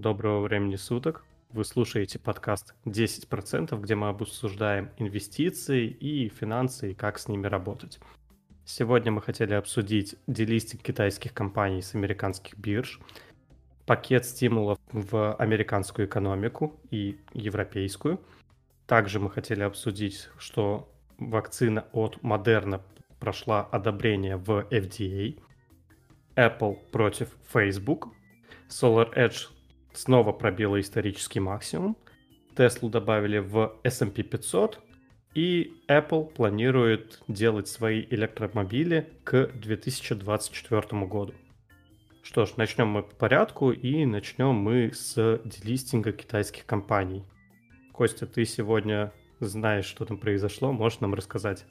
Доброго времени суток. Вы слушаете подкаст 10%, где мы обсуждаем инвестиции и финансы и как с ними работать. Сегодня мы хотели обсудить делистинг китайских компаний с американских бирж, пакет стимулов в американскую экономику и европейскую. Также мы хотели обсудить, что вакцина от Moderna прошла одобрение в FDA, Apple против Facebook, Solar Edge снова пробила исторический максимум, Tesla добавили в S&P 500, и Apple планирует делать свои электромобили к 2024 году. Что ж, начнем мы по порядку, и начнем мы с делистинга китайских компаний. Костя, ты сегодня знаешь, что там произошло, можешь нам рассказать?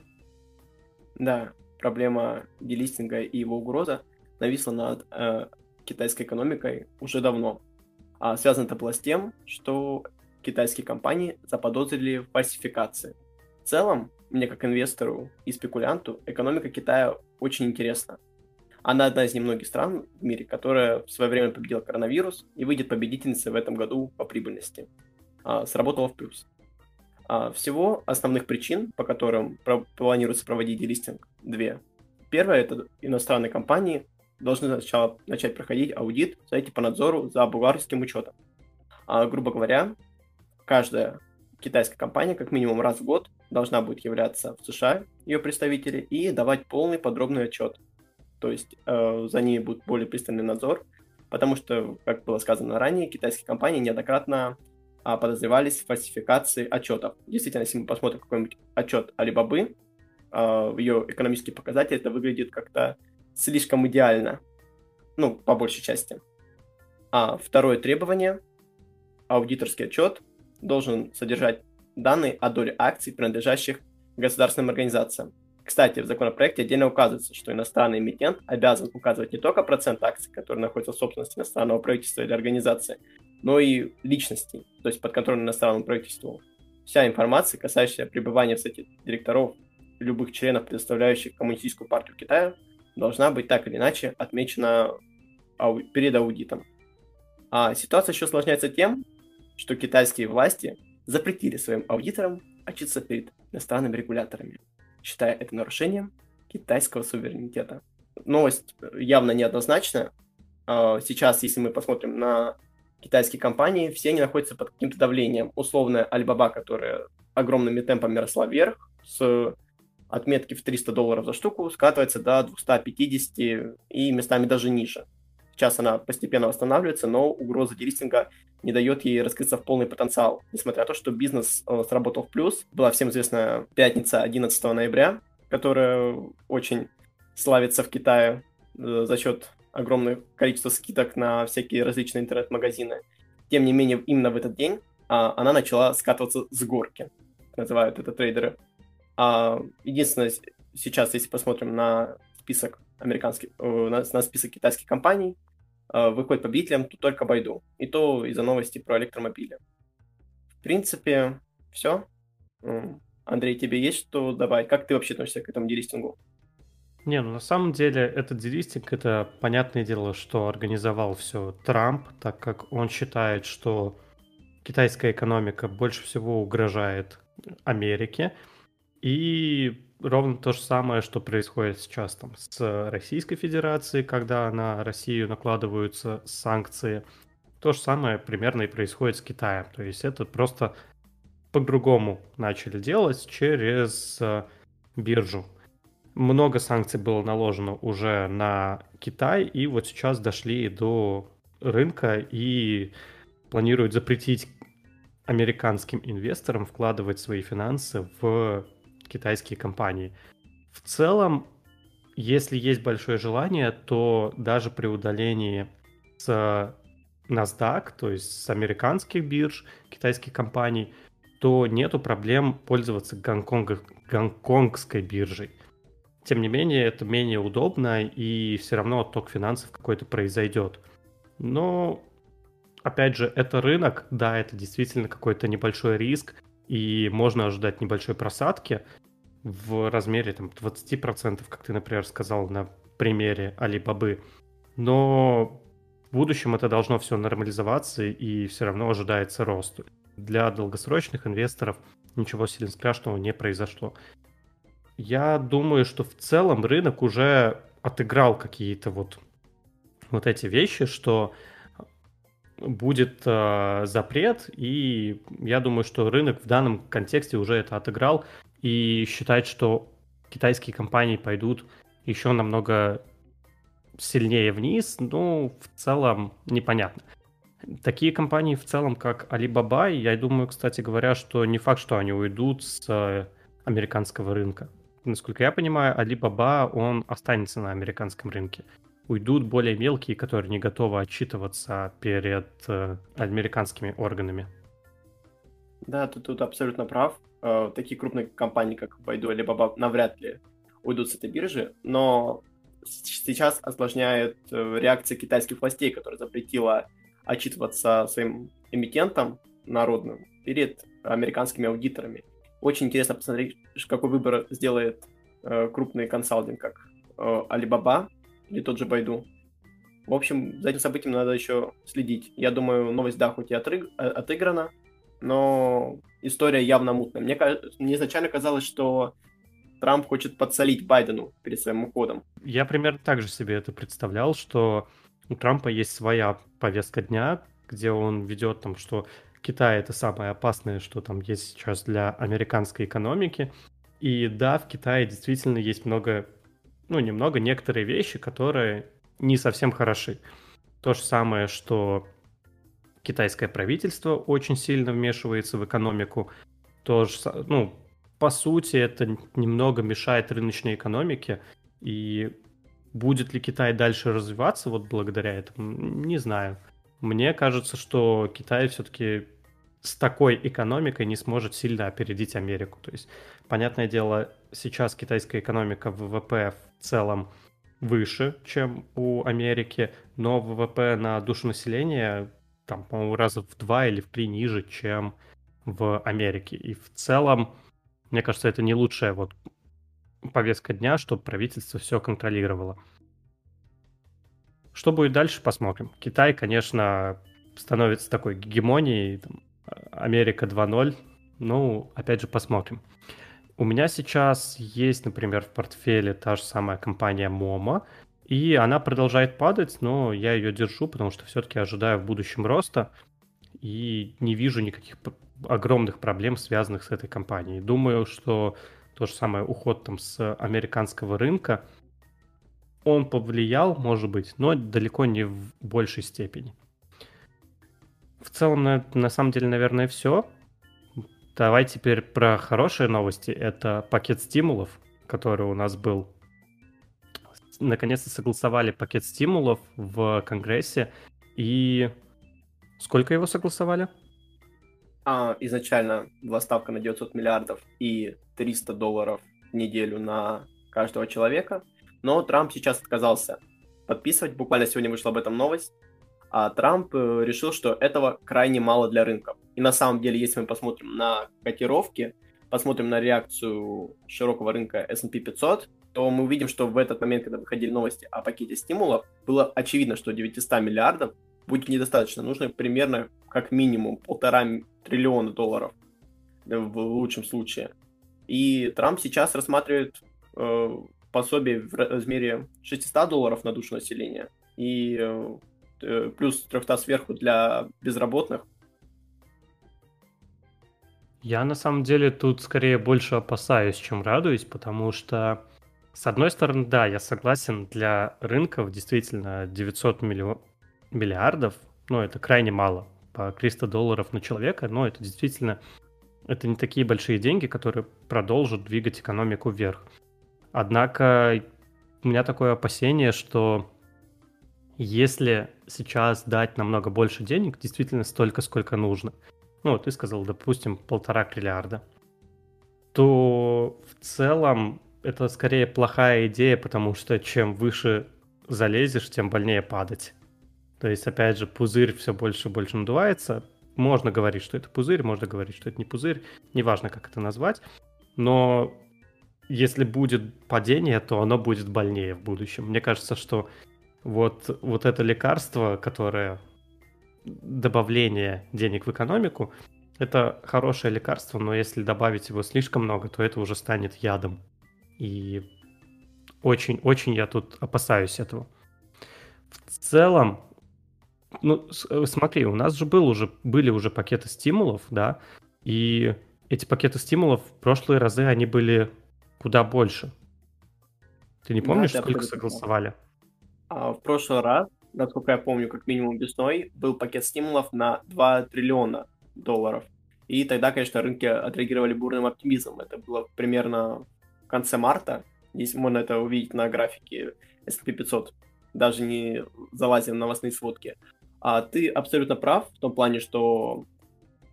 Да, проблема делистинга и его угроза нависла над э, китайской экономикой уже давно. А связано это было с тем, что китайские компании заподозрили в фальсификации. В целом, мне как инвестору и спекулянту экономика Китая очень интересна. Она одна из немногих стран в мире, которая в свое время победила коронавирус и выйдет победительницей в этом году по прибыльности. А, сработала в плюс. А, всего основных причин, по которым про- планируется проводить делистинг, две. Первое – это иностранные компании должны сначала начать проходить аудит в сайте по надзору за бухгалтерским учетом. А, грубо говоря, каждая китайская компания как минимум раз в год должна будет являться в США, ее представители, и давать полный подробный отчет. То есть э, за ними будет более пристальный надзор, потому что, как было сказано ранее, китайские компании неоднократно а, подозревались в фальсификации отчетов. Действительно, если мы посмотрим какой-нибудь отчет Алибабы, а, ее экономические показатели, это выглядит как-то слишком идеально. Ну, по большей части. А второе требование, аудиторский отчет должен содержать данные о доле акций, принадлежащих государственным организациям. Кстати, в законопроекте отдельно указывается, что иностранный эмитент обязан указывать не только процент акций, которые находятся в собственности иностранного правительства или организации, но и личностей, то есть подконтрольным иностранному правительству. Вся информация, касающаяся пребывания в сети директоров любых членов, предоставляющих Коммунистическую партию Китая, должна быть так или иначе отмечена ау- перед аудитом. А ситуация еще осложняется тем, что китайские власти запретили своим аудиторам отчиться перед иностранными регуляторами, считая это нарушением китайского суверенитета. Новость явно неоднозначна. А, Сейчас, если мы посмотрим на китайские компании, все они находятся под каким-то давлением. Условная Alibaba, которая огромными темпами росла вверх, с отметки в 300 долларов за штуку, скатывается до 250 и местами даже ниже. Сейчас она постепенно восстанавливается, но угроза делистинга не дает ей раскрыться в полный потенциал. Несмотря на то, что бизнес э, сработал в плюс, была всем известна пятница 11 ноября, которая очень славится в Китае э, за счет огромного количества скидок на всякие различные интернет-магазины. Тем не менее, именно в этот день а, она начала скатываться с горки, называют это трейдеры. А, единственное, сейчас, если посмотрим на список американских, э, на список китайских компаний, э, выходит победителем тут только Байду. И то из-за новости про электромобили. В принципе, все. Андрей, тебе есть что добавить? Как ты вообще относишься к этому делистингу? Не, ну на самом деле этот делистинг это понятное дело, что организовал все Трамп, так как он считает, что китайская экономика больше всего угрожает Америке. И ровно то же самое, что происходит сейчас там с Российской Федерацией, когда на Россию накладываются санкции. То же самое примерно и происходит с Китаем. То есть это просто по-другому начали делать через э, биржу. Много санкций было наложено уже на Китай, и вот сейчас дошли до рынка и планируют запретить американским инвесторам вкладывать свои финансы в китайские компании. В целом, если есть большое желание, то даже при удалении с NASDAQ, то есть с американских бирж китайских компаний, то нету проблем пользоваться Гонконга, гонконгской биржей. Тем не менее, это менее удобно, и все равно отток финансов какой-то произойдет. Но, опять же, это рынок, да, это действительно какой-то небольшой риск, и можно ожидать небольшой просадки в размере там, 20%, как ты, например, сказал на примере Алибабы. Но в будущем это должно все нормализоваться и все равно ожидается рост. Для долгосрочных инвесторов ничего сильно страшного не произошло. Я думаю, что в целом рынок уже отыграл какие-то вот, вот эти вещи, что будет э, запрет, и я думаю, что рынок в данном контексте уже это отыграл и считает, что китайские компании пойдут еще намного сильнее вниз, ну, в целом непонятно. Такие компании в целом, как Alibaba, я думаю, кстати говоря, что не факт, что они уйдут с э, американского рынка. Насколько я понимаю, Alibaba, он останется на американском рынке. Уйдут более мелкие, которые не готовы отчитываться перед э, американскими органами. Да, ты тут абсолютно прав. Э, такие крупные компании, как Baidu или Alibaba, навряд ли уйдут с этой биржи, но сейчас осложняет э, реакция китайских властей, которая запретила отчитываться своим эмитентам народным перед американскими аудиторами. Очень интересно посмотреть, какой выбор сделает крупный консалтинг, как Alibaba или тот же Байду. В общем, за этим событием надо еще следить. Я думаю, новость, да, хоть и отрыг... Отыграна, но история явно мутная. Мне, мне изначально казалось, что Трамп хочет подсолить Байдену перед своим уходом. Я примерно так же себе это представлял, что у Трампа есть своя повестка дня, где он ведет там, что Китай это самое опасное, что там есть сейчас для американской экономики. И да, в Китае действительно есть много, ну немного, некоторые вещи, которые не совсем хороши. То же самое, что китайское правительство очень сильно вмешивается в экономику. То же, ну, по сути, это немного мешает рыночной экономике. И будет ли Китай дальше развиваться вот благодаря этому, не знаю. Мне кажется, что Китай все-таки с такой экономикой не сможет сильно опередить Америку. То есть, понятное дело, сейчас китайская экономика ВВП в целом выше, чем у Америки, но ВВП на душу населения там, по-моему, раза в два или в три ниже, чем в Америке. И в целом мне кажется, это не лучшая вот повестка дня, чтобы правительство все контролировало. Что будет дальше, посмотрим. Китай, конечно, становится такой гегемонией, там, Америка 2.0. Ну, опять же, посмотрим. У меня сейчас есть, например, в портфеле та же самая компания Momo, и она продолжает падать, но я ее держу, потому что все-таки ожидаю в будущем роста и не вижу никаких огромных проблем, связанных с этой компанией. Думаю, что то же самое уход там с американского рынка, он повлиял, может быть, но далеко не в большей степени. В целом, на, на самом деле, наверное, все. Давай теперь про хорошие новости. Это пакет стимулов, который у нас был. Наконец-то согласовали пакет стимулов в Конгрессе. И сколько его согласовали? а, изначально была ставка на 900 миллиардов и 300 долларов в неделю на каждого человека, но Трамп сейчас отказался подписывать, буквально сегодня вышла об этом новость, а Трамп э, решил, что этого крайне мало для рынка. И на самом деле, если мы посмотрим на котировки, посмотрим на реакцию широкого рынка S&P 500, то мы увидим, что в этот момент, когда выходили новости о пакете стимулов, было очевидно, что 900 миллиардов будет недостаточно. Нужно примерно как минимум полтора триллиона долларов в лучшем случае. И Трамп сейчас рассматривает э, пособие в размере 600 долларов на душу населения и э, э плюс 300 сверху для безработных. Я на самом деле тут скорее больше опасаюсь, чем радуюсь, потому что с одной стороны, да, я согласен, для рынков действительно 900 миллион, миллиардов, ну, это крайне мало по 300 долларов на человека, но это действительно, это не такие большие деньги, которые продолжат двигать экономику вверх. Однако у меня такое опасение, что если сейчас дать намного больше денег, действительно столько, сколько нужно, ну, ты сказал, допустим, полтора триллиарда, то в целом это скорее плохая идея, потому что чем выше залезешь, тем больнее падать. То есть, опять же, пузырь все больше и больше надувается. Можно говорить, что это пузырь, можно говорить, что это не пузырь, неважно, как это назвать. Но если будет падение, то оно будет больнее в будущем. Мне кажется, что вот, вот это лекарство, которое добавление денег в экономику, это хорошее лекарство, но если добавить его слишком много, то это уже станет ядом. И очень-очень я тут опасаюсь этого. В целом, ну, э, смотри, у нас же был уже, были уже пакеты стимулов, да, и эти пакеты стимулов в прошлые разы, они были куда больше. Ты не помнишь, да, сколько согласовали? А, в прошлый раз, насколько я помню, как минимум весной, был пакет стимулов на 2 триллиона долларов. И тогда, конечно, рынки отреагировали бурным оптимизмом. Это было примерно в конце марта. Здесь можно это увидеть на графике S&P 500, даже не залазя на новостные сводки. А ты абсолютно прав в том плане, что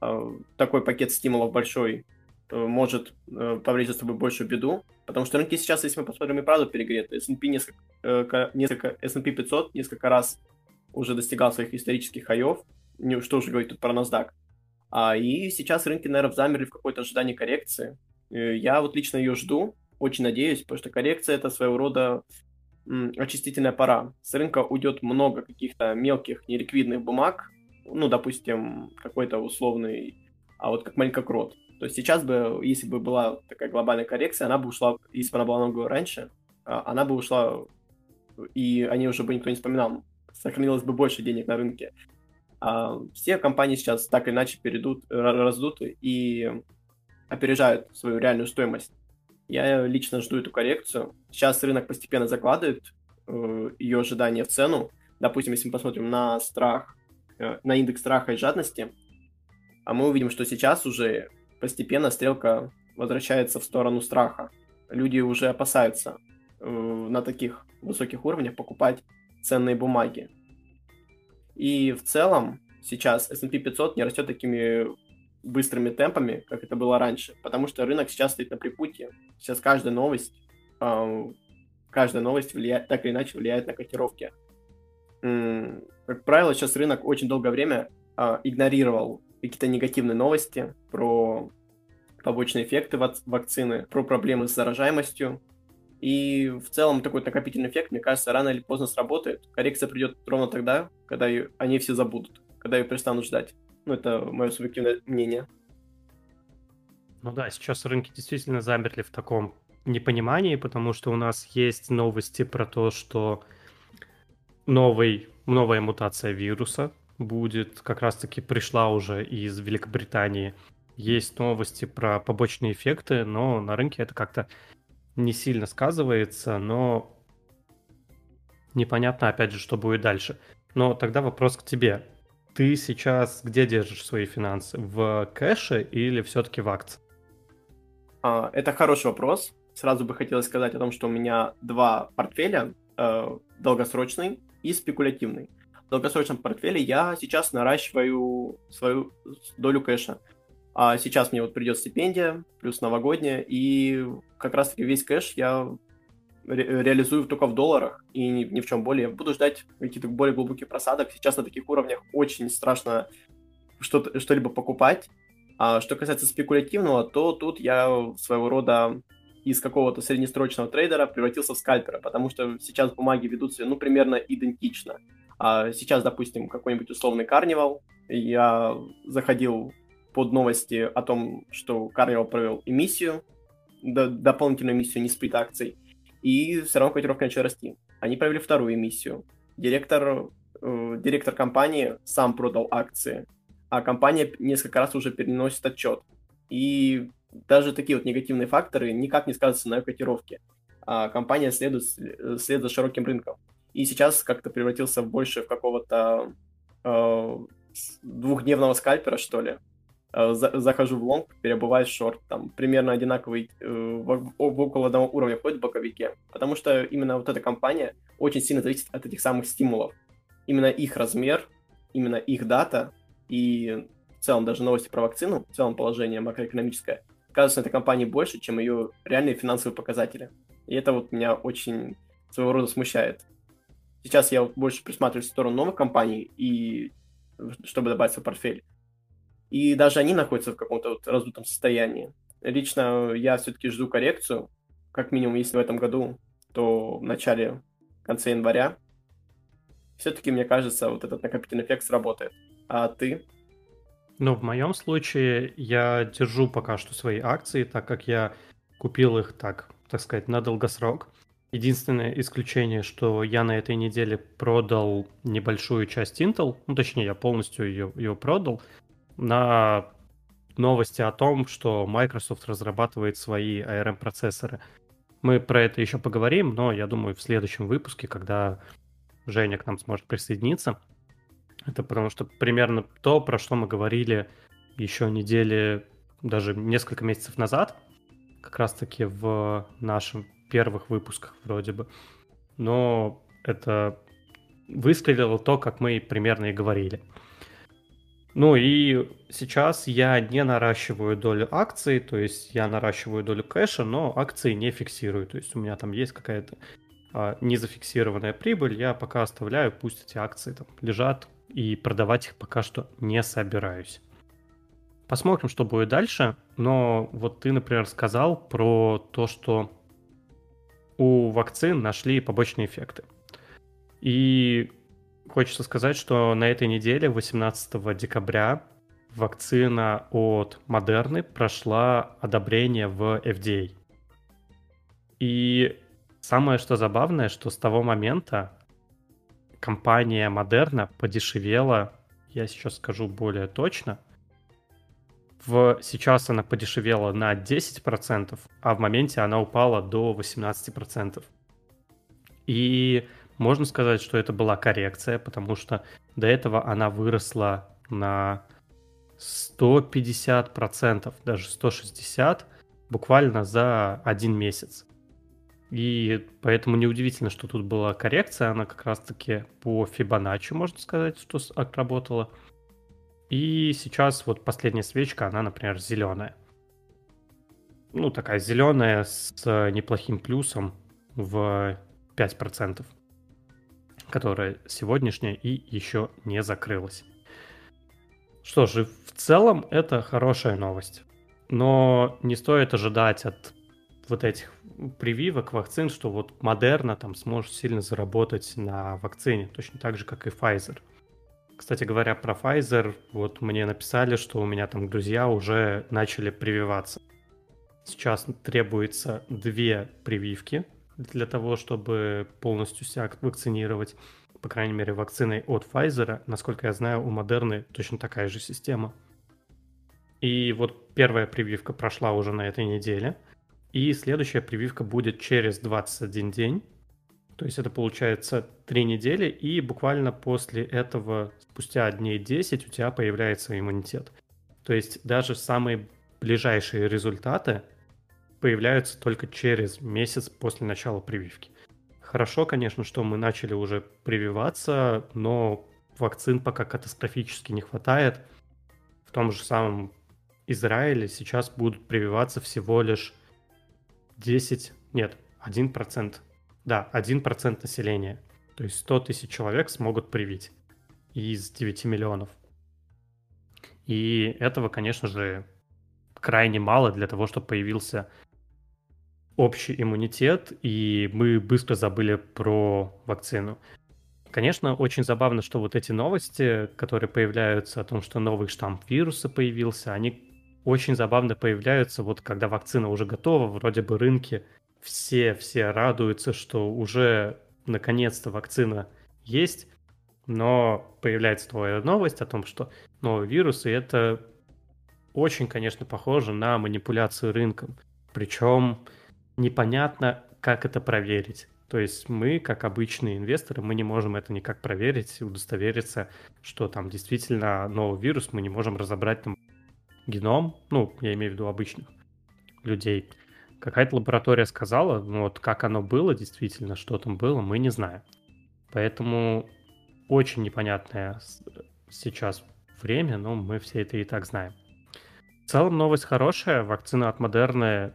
э, такой пакет стимулов большой может э, повлечь за собой большую беду, потому что рынки сейчас, если мы посмотрим, и правда перегреты. S&P несколько, э, несколько S&P 500 несколько раз уже достигал своих исторических хаев, что уже говорить тут про NASDAQ. А, и сейчас рынки, наверное, замерли в какое-то ожидании коррекции. Э, я вот лично ее жду, очень надеюсь, потому что коррекция это своего рода очистительная пора. С рынка уйдет много каких-то мелких неликвидных бумаг, ну, допустим, какой-то условный, а вот как маленький крот. То есть сейчас бы, если бы была такая глобальная коррекция, она бы ушла, если бы она была намного раньше, а, она бы ушла, и они уже бы никто не вспоминал, сохранилось бы больше денег на рынке. А все компании сейчас так или иначе перейдут, раздут и опережают свою реальную стоимость. Я лично жду эту коррекцию. Сейчас рынок постепенно закладывает э, ее ожидания в цену. Допустим, если мы посмотрим на страх, э, на индекс страха и жадности, а мы увидим, что сейчас уже постепенно стрелка возвращается в сторону страха. Люди уже опасаются э, на таких высоких уровнях покупать ценные бумаги. И в целом сейчас S&P 500 не растет такими быстрыми темпами, как это было раньше, потому что рынок сейчас стоит на припутье. Сейчас каждая новость, э, каждая новость влияет, так или иначе влияет на котировки. М- как правило, сейчас рынок очень долгое время э, игнорировал какие-то негативные новости про побочные эффекты вакцины, про проблемы с заражаемостью, и в целом такой накопительный эффект, мне кажется, рано или поздно сработает. Коррекция придет ровно тогда, когда ее, они все забудут, когда ее перестанут ждать. Ну, это мое субъективное мнение. Ну да, сейчас рынки действительно замерли в таком непонимании, потому что у нас есть новости про то, что новый, новая мутация вируса будет, как раз-таки пришла уже из Великобритании. Есть новости про побочные эффекты, но на рынке это как-то не сильно сказывается, но непонятно, опять же, что будет дальше. Но тогда вопрос к тебе. Ты сейчас где держишь свои финансы? В кэше или все-таки в акции? А, это хороший вопрос. Сразу бы хотелось сказать о том, что у меня два портфеля, э, долгосрочный и спекулятивный. В долгосрочном портфеле я сейчас наращиваю свою долю кэша. А сейчас мне вот придет стипендия, плюс новогодняя, и как раз-таки весь кэш я ре- реализую только в долларах и ни, ни в чем более. Буду ждать каких-то более глубоких просадок. Сейчас на таких уровнях очень страшно что-то, что-либо покупать. А что касается спекулятивного, то тут я своего рода из какого-то среднесрочного трейдера превратился в скальпера, потому что сейчас бумаги ведут себя, ну, примерно идентично. А сейчас, допустим, какой-нибудь условный карнивал, я заходил под новости о том, что Carnival провел эмиссию, до, дополнительную эмиссию не сплит акций, и все равно котировка начала расти. Они провели вторую эмиссию. Директор, э, директор компании сам продал акции, а компания несколько раз уже переносит отчет. И даже такие вот негативные факторы никак не сказываются на котировке. А компания следует, следует за широким рынком. И сейчас как-то превратился больше в какого-то э, двухдневного скальпера, что ли. Э, захожу в лонг, перебываю в шорт, там примерно одинаковый, э, в, в около одного уровня входит в боковике, потому что именно вот эта компания очень сильно зависит от этих самых стимулов. Именно их размер, именно их дата и в целом даже новости про вакцину, в целом положение макроэкономическое, на этой компании больше, чем ее реальные финансовые показатели. И это вот меня очень своего рода смущает. Сейчас я больше присматриваюсь в сторону новых компаний, и чтобы добавить в портфель. И даже они находятся в каком-то вот раздутом состоянии. Лично я все-таки жду коррекцию, как минимум, если в этом году, то в начале, конце января. все-таки, мне кажется, вот этот накопительный эффект сработает. А ты? Ну, в моем случае я держу пока что свои акции, так как я купил их так, так сказать, на долгосрок. Единственное исключение, что я на этой неделе продал небольшую часть Intel, ну, точнее, я полностью ее, ее продал, на новости о том, что Microsoft разрабатывает свои ARM-процессоры. Мы про это еще поговорим, но я думаю, в следующем выпуске, когда Женя к нам сможет присоединиться. Это потому что примерно то, про что мы говорили еще недели, даже несколько месяцев назад, как раз-таки в нашем первых выпусках вроде бы. Но это выстрелило то, как мы примерно и говорили. Ну и сейчас я не наращиваю долю акций, то есть я наращиваю долю кэша, но акции не фиксирую. То есть у меня там есть какая-то а, незафиксированная прибыль, я пока оставляю, пусть эти акции там лежат, и продавать их пока что не собираюсь. Посмотрим, что будет дальше. Но вот ты, например, сказал про то, что у вакцин нашли побочные эффекты. И хочется сказать, что на этой неделе, 18 декабря, вакцина от Модерны прошла одобрение в FDA. И самое что забавное, что с того момента компания Модерна подешевела, я сейчас скажу более точно, в, сейчас она подешевела на 10%, а в моменте она упала до 18%. И можно сказать, что это была коррекция, потому что до этого она выросла на 150%, даже 160% буквально за один месяц. И поэтому неудивительно, что тут была коррекция, она как раз-таки по Фибоначчи, можно сказать, что отработала. И сейчас вот последняя свечка, она, например, зеленая. Ну, такая зеленая с неплохим плюсом в 5%, которая сегодняшняя и еще не закрылась. Что же, в целом это хорошая новость. Но не стоит ожидать от вот этих прививок, вакцин, что вот Модерна там сможет сильно заработать на вакцине, точно так же, как и Pfizer. Кстати говоря, про Pfizer, вот мне написали, что у меня там друзья уже начали прививаться. Сейчас требуется две прививки для того, чтобы полностью себя вакцинировать. По крайней мере, вакциной от Pfizer. Насколько я знаю, у Модерны точно такая же система. И вот первая прививка прошла уже на этой неделе. И следующая прививка будет через 21 день. То есть это получается 3 недели, и буквально после этого, спустя дней 10, у тебя появляется иммунитет. То есть даже самые ближайшие результаты появляются только через месяц после начала прививки. Хорошо, конечно, что мы начали уже прививаться, но вакцин пока катастрофически не хватает. В том же самом Израиле сейчас будут прививаться всего лишь 10, нет, 1%. Да, 1% населения. То есть 100 тысяч человек смогут привить из 9 миллионов. И этого, конечно же, крайне мало для того, чтобы появился общий иммунитет, и мы быстро забыли про вакцину. Конечно, очень забавно, что вот эти новости, которые появляются о том, что новый штамм вируса появился, они очень забавно появляются, вот когда вакцина уже готова, вроде бы рынки все-все радуются, что уже наконец-то вакцина есть, но появляется твоя новость о том, что новый вирус, и это очень, конечно, похоже на манипуляцию рынком. Причем непонятно, как это проверить. То есть мы, как обычные инвесторы, мы не можем это никак проверить, удостовериться, что там действительно новый вирус, мы не можем разобрать там геном, ну, я имею в виду обычных людей, какая-то лаборатория сказала, ну вот как оно было действительно, что там было, мы не знаем. Поэтому очень непонятное сейчас время, но мы все это и так знаем. В целом новость хорошая, вакцина от Модерны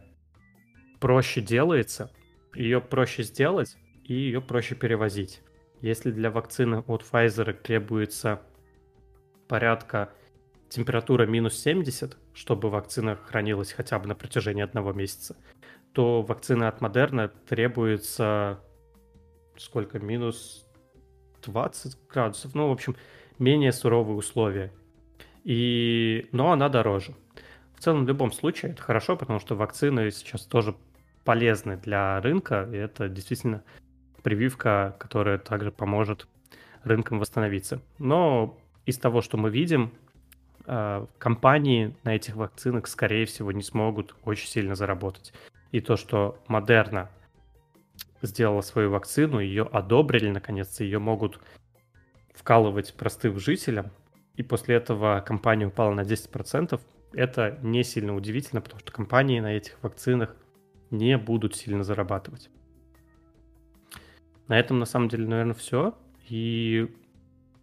проще делается, ее проще сделать и ее проще перевозить. Если для вакцины от Pfizer требуется порядка температура минус 70, чтобы вакцина хранилась хотя бы на протяжении одного месяца, то вакцина от Модерна требуется сколько? Минус 20 градусов. Ну, в общем, менее суровые условия. И... Но она дороже. В целом, в любом случае, это хорошо, потому что вакцины сейчас тоже полезны для рынка, и это действительно прививка, которая также поможет рынкам восстановиться. Но из того, что мы видим, э, компании на этих вакцинах, скорее всего, не смогут очень сильно заработать. И то, что Модерна сделала свою вакцину, ее одобрили, наконец-то, ее могут вкалывать простым жителям, и после этого компания упала на 10%, это не сильно удивительно, потому что компании на этих вакцинах не будут сильно зарабатывать. На этом, на самом деле, наверное, все. И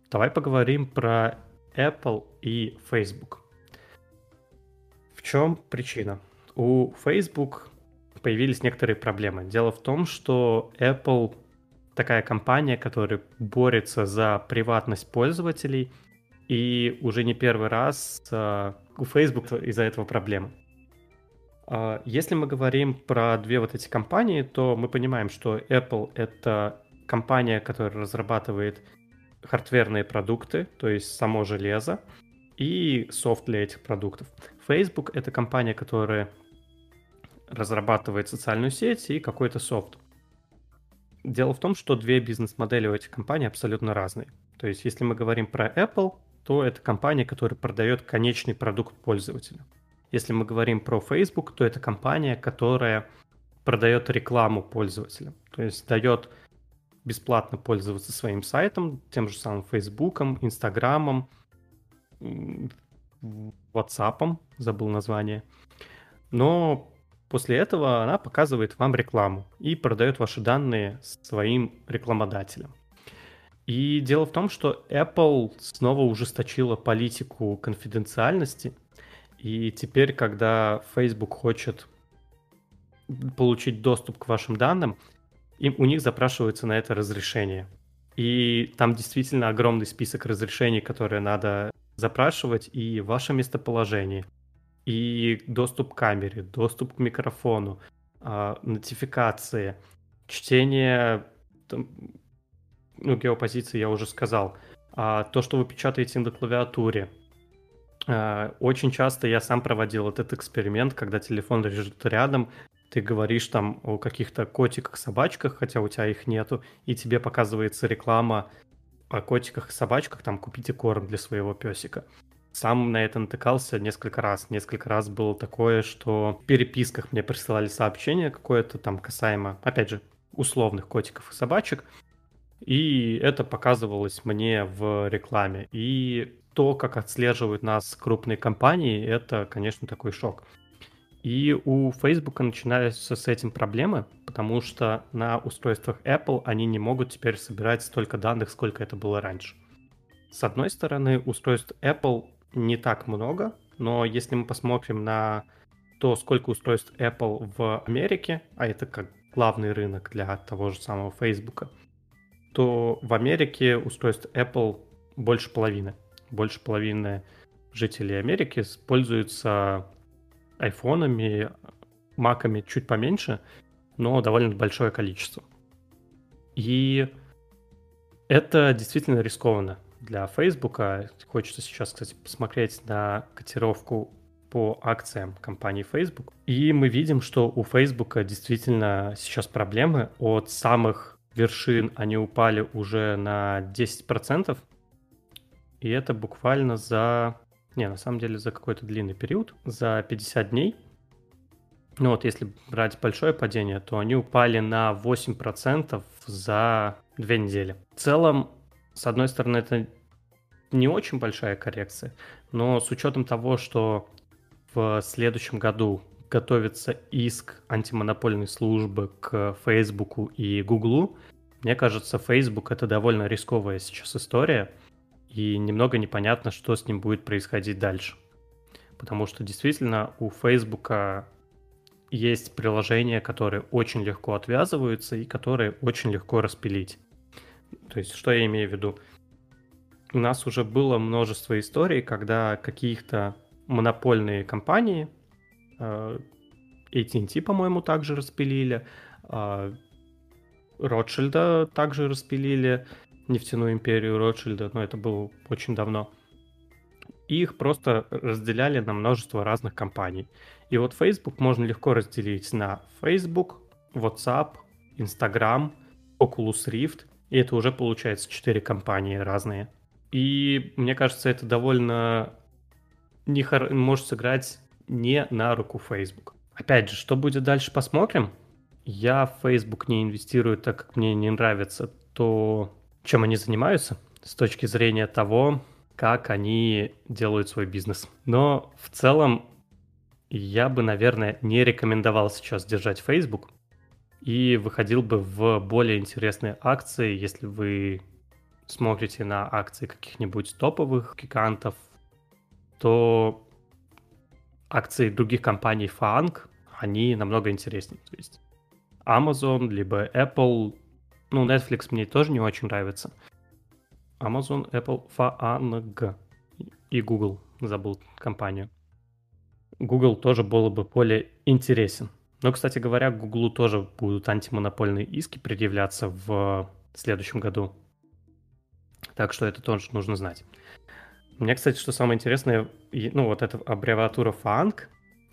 давай поговорим про Apple и Facebook. В чем причина? У Facebook появились некоторые проблемы. Дело в том, что Apple такая компания, которая борется за приватность пользователей, и уже не первый раз uh, у Facebook из-за этого проблемы. Uh, если мы говорим про две вот эти компании, то мы понимаем, что Apple это компания, которая разрабатывает хардверные продукты, то есть само железо, и софт для этих продуктов. Facebook это компания, которая разрабатывает социальную сеть и какой-то софт. Дело в том, что две бизнес-модели у этих компаний абсолютно разные. То есть, если мы говорим про Apple, то это компания, которая продает конечный продукт пользователю. Если мы говорим про Facebook, то это компания, которая продает рекламу пользователям. То есть дает бесплатно пользоваться своим сайтом, тем же самым Фейсбуком, Инстаграмом, Ватсапом, забыл название. Но После этого она показывает вам рекламу и продает ваши данные своим рекламодателям. И дело в том, что Apple снова ужесточила политику конфиденциальности, и теперь, когда Facebook хочет получить доступ к вашим данным, им, у них запрашивается на это разрешение. И там действительно огромный список разрешений, которые надо запрашивать, и ваше местоположение – и доступ к камере, доступ к микрофону, э, нотификации, чтение, там, ну, геопозиции я уже сказал, а то, что вы печатаете на клавиатуре. А, очень часто я сам проводил этот эксперимент, когда телефон лежит рядом, ты говоришь там о каких-то котиках, собачках, хотя у тебя их нету, и тебе показывается реклама о котиках и собачках, там купите корм для своего песика. Сам на это натыкался несколько раз. Несколько раз было такое, что в переписках мне присылали сообщение какое-то там касаемо, опять же, условных котиков и собачек. И это показывалось мне в рекламе. И то, как отслеживают нас крупные компании, это, конечно, такой шок. И у Facebook начинаются с этим проблемы, потому что на устройствах Apple они не могут теперь собирать столько данных, сколько это было раньше. С одной стороны, устройств Apple не так много, но если мы посмотрим на то, сколько устройств Apple в Америке, а это как главный рынок для того же самого Facebook, то в Америке устройств Apple больше половины. Больше половины жителей Америки пользуются айфонами, маками чуть поменьше, но довольно большое количество. И это действительно рискованно для Facebook. Хочется сейчас, кстати, посмотреть на котировку по акциям компании Facebook. И мы видим, что у Facebook действительно сейчас проблемы. От самых вершин они упали уже на 10%. И это буквально за... Не, на самом деле за какой-то длинный период, за 50 дней. Ну вот, если брать большое падение, то они упали на 8% за две недели. В целом, с одной стороны, это не очень большая коррекция, но с учетом того, что в следующем году готовится иск антимонопольной службы к Фейсбуку и Гуглу, мне кажется, Facebook это довольно рисковая сейчас история, и немного непонятно, что с ним будет происходить дальше. Потому что действительно у Фейсбука есть приложения, которые очень легко отвязываются и которые очень легко распилить. То есть, что я имею в виду? У нас уже было множество историй, когда каких-то монопольные компании, э, AT&T, по-моему, также распилили, э, Ротшильда также распилили, нефтяную империю Ротшильда, но это было очень давно. И их просто разделяли на множество разных компаний. И вот Facebook можно легко разделить на Facebook, WhatsApp, Instagram, Oculus Rift, и это уже получается четыре компании разные. И мне кажется, это довольно не хор... может сыграть не на руку Facebook. Опять же, что будет дальше, посмотрим. Я в Facebook не инвестирую, так как мне не нравится то, чем они занимаются с точки зрения того, как они делают свой бизнес. Но в целом я бы, наверное, не рекомендовал сейчас держать Facebook и выходил бы в более интересные акции, если вы смотрите на акции каких-нибудь топовых гигантов, то акции других компаний FANG, они намного интереснее. То есть Amazon, либо Apple, ну, Netflix мне тоже не очень нравится. Amazon, Apple, FANG и Google, забыл компанию. Google тоже было бы более интересен. Но, кстати говоря, Google тоже будут антимонопольные иски предъявляться в следующем году. Так что это тоже нужно знать. Мне, кстати, что самое интересное, ну вот эта аббревиатура FANG,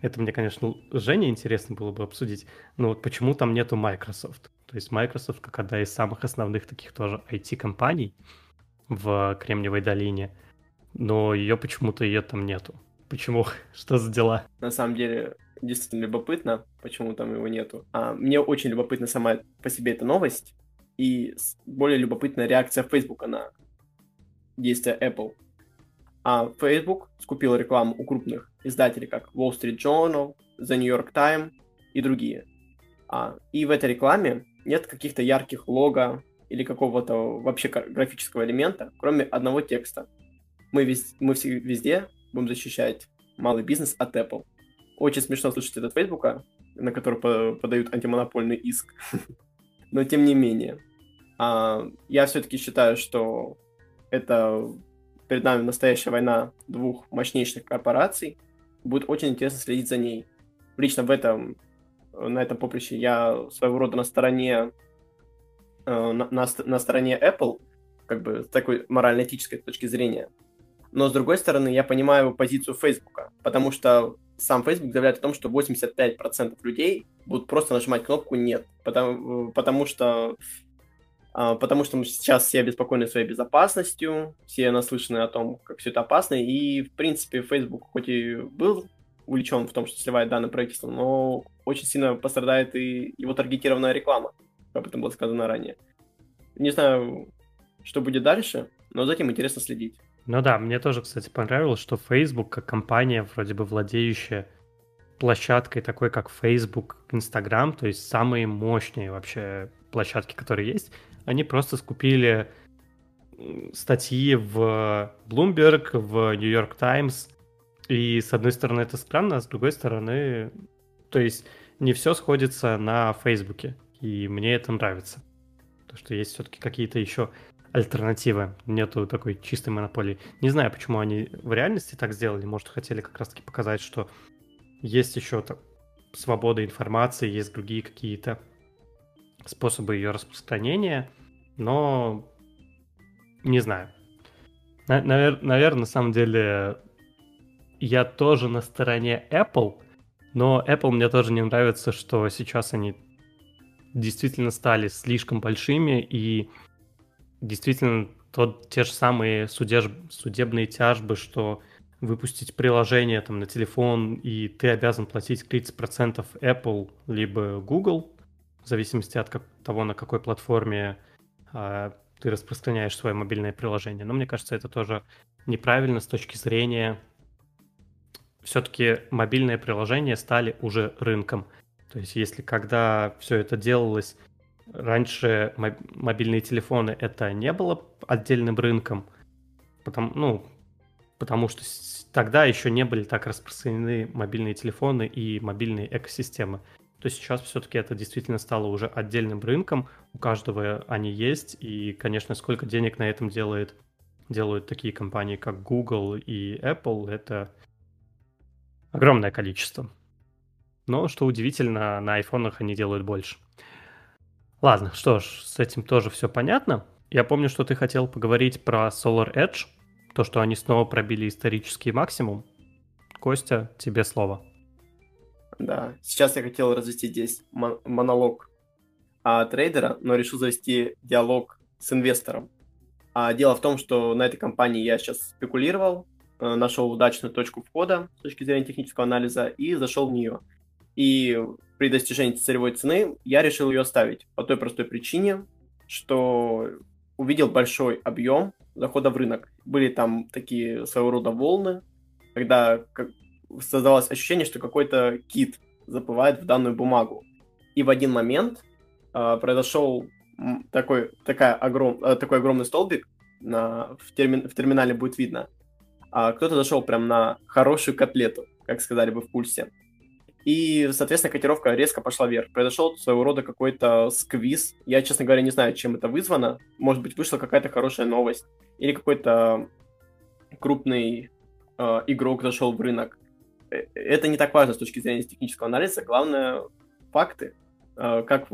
это мне, конечно, Жене интересно было бы обсудить, но вот почему там нету Microsoft? То есть Microsoft как одна из самых основных таких тоже IT-компаний в Кремниевой долине, но ее почему-то ее там нету. Почему? Что за дела? На самом деле, действительно любопытно, почему там его нету. А, мне очень любопытна сама по себе эта новость, и более любопытная реакция Facebook на действия Apple. А Facebook скупил рекламу у крупных издателей, как Wall Street Journal, The New York Times и другие. А, и в этой рекламе нет каких-то ярких лого или какого-то вообще графического элемента, кроме одного текста. Мы, вез, мы все везде будем защищать малый бизнес от Apple. Очень смешно слышать это от Facebook, на который подают антимонопольный иск. Но тем не менее. А, я все-таки считаю, что это перед нами настоящая война двух мощнейших корпораций. Будет очень интересно следить за ней. Лично в этом, на этом поприще я своего рода на стороне э, на, на, на стороне Apple, как бы с такой морально-этической точки зрения. Но с другой стороны, я понимаю позицию Facebook, потому что сам Facebook заявляет о том, что 85% людей будут просто нажимать кнопку «нет», потому, потому что а, потому что сейчас все обеспокоены своей безопасностью, все наслышаны о том, как все это опасно, и, в принципе, Facebook хоть и был увлечен в том, что сливает данные правительства, но очень сильно пострадает и его таргетированная реклама, об этом было сказано ранее. Не знаю, что будет дальше, но за этим интересно следить. Ну да, мне тоже, кстати, понравилось, что Facebook, как компания, вроде бы владеющая площадкой такой, как Facebook, Instagram, то есть самые мощные вообще площадки, которые есть, они просто скупили статьи в Bloomberg, в New York Times. И с одной стороны это странно, а с другой стороны, то есть не все сходится на Фейсбуке. И мне это нравится. То, что есть все-таки какие-то еще альтернативы. Нету такой чистой монополии. Не знаю, почему они в реальности так сделали. Может, хотели как раз-таки показать, что есть еще так, свобода информации, есть другие какие-то способы ее распространения, но не знаю. Навер- наверное, на самом деле я тоже на стороне Apple, но Apple мне тоже не нравится, что сейчас они действительно стали слишком большими и действительно тот, те же самые судеж, судебные тяжбы, что выпустить приложение там на телефон, и ты обязан платить 30% Apple либо Google, в зависимости от как, того, на какой платформе э, ты распространяешь свое мобильное приложение. Но мне кажется, это тоже неправильно с точки зрения... Все-таки мобильные приложения стали уже рынком. То есть если когда все это делалось, раньше мобильные телефоны это не было отдельным рынком, потому, ну, потому что тогда еще не были так распространены мобильные телефоны и мобильные экосистемы то сейчас все-таки это действительно стало уже отдельным рынком, у каждого они есть, и, конечно, сколько денег на этом делает, делают такие компании, как Google и Apple, это огромное количество. Но, что удивительно, на айфонах они делают больше. Ладно, что ж, с этим тоже все понятно. Я помню, что ты хотел поговорить про Solar Edge, то, что они снова пробили исторический максимум. Костя, тебе слово. Да, сейчас я хотел развести здесь монолог а, трейдера, но решил завести диалог с инвестором. А дело в том, что на этой компании я сейчас спекулировал, э, нашел удачную точку входа с точки зрения технического анализа и зашел в нее. И при достижении целевой цены я решил ее оставить по той простой причине, что увидел большой объем захода в рынок. Были там такие своего рода волны, когда создавалось ощущение, что какой-то кит заплывает в данную бумагу. И в один момент э, произошел такой, такая огром, э, такой огромный столбик, на, в, терми, в терминале будет видно. А кто-то зашел прям на хорошую котлету, как сказали бы в пульсе. И, соответственно, котировка резко пошла вверх. Произошел своего рода какой-то сквиз. Я, честно говоря, не знаю, чем это вызвано. Может быть, вышла какая-то хорошая новость. Или какой-то крупный э, игрок зашел в рынок. Э, это не так важно с точки зрения технического анализа. Главное факты. Э, как,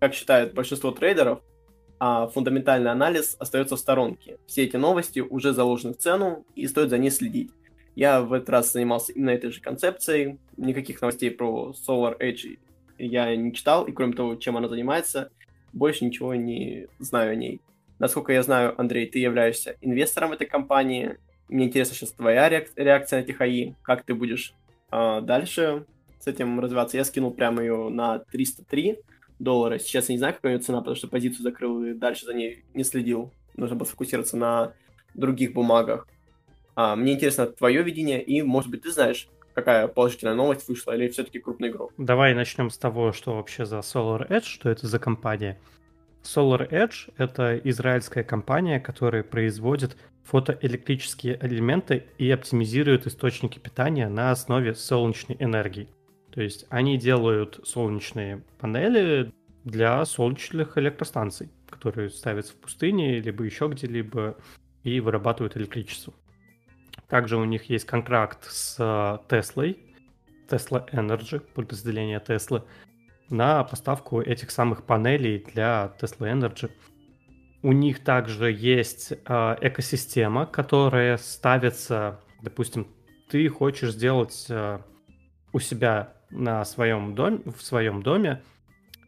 как считают большинство трейдеров, а фундаментальный анализ остается в сторонке. Все эти новости уже заложены в цену, и стоит за ней следить. Я в этот раз занимался именно этой же концепцией. Никаких новостей про Solar Edge я не читал, и кроме того, чем она занимается, больше ничего не знаю о ней. Насколько я знаю, Андрей, ты являешься инвестором этой компании, мне интересно сейчас твоя реакция на THI, как ты будешь э, дальше с этим развиваться. Я скинул прямо ее на 303 доллара. Сейчас я не знаю, какая ее цена, потому что позицию закрыл и дальше за ней не следил. Нужно было сфокусироваться на других бумагах. А, мне интересно твое видение, и, может быть, ты знаешь, какая положительная новость вышла, или все-таки крупный игрок? Давай начнем с того, что вообще за Solar Edge, что это за компания. Solar Edge — это израильская компания, которая производит фотоэлектрические элементы и оптимизируют источники питания на основе солнечной энергии. То есть они делают солнечные панели для солнечных электростанций, которые ставятся в пустыне, либо еще где-либо, и вырабатывают электричество. Также у них есть контракт с Теслой, Tesla Energy, подразделение Теслы, на поставку этих самых панелей для Tesla Energy – у них также есть э, экосистема, которая ставится, допустим, ты хочешь сделать э, у себя на своем доме, в своем доме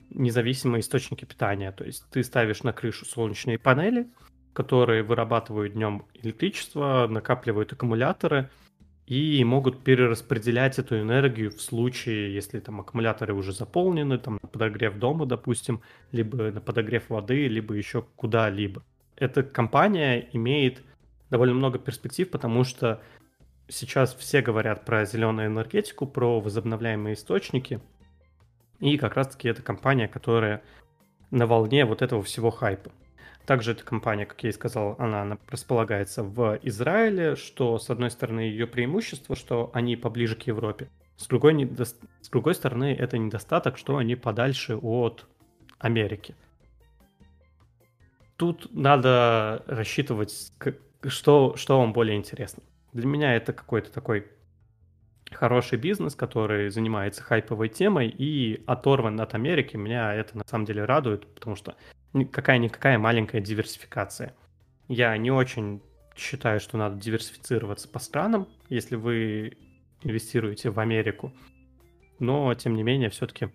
независимые источники питания. То есть ты ставишь на крышу солнечные панели, которые вырабатывают днем электричество, накапливают аккумуляторы – и могут перераспределять эту энергию в случае, если там аккумуляторы уже заполнены, там на подогрев дома, допустим, либо на подогрев воды, либо еще куда-либо. Эта компания имеет довольно много перспектив, потому что сейчас все говорят про зеленую энергетику, про возобновляемые источники, и как раз-таки это компания, которая на волне вот этого всего хайпа. Также эта компания, как я и сказал, она располагается в Израиле, что, с одной стороны, ее преимущество, что они поближе к Европе. С другой, недо... с другой стороны, это недостаток, что они подальше от Америки. Тут надо рассчитывать, что, что вам более интересно. Для меня это какой-то такой хороший бизнес, который занимается хайповой темой и оторван от Америки. Меня это на самом деле радует, потому что какая-никакая маленькая диверсификация. Я не очень считаю, что надо диверсифицироваться по странам, если вы инвестируете в Америку. Но, тем не менее, все-таки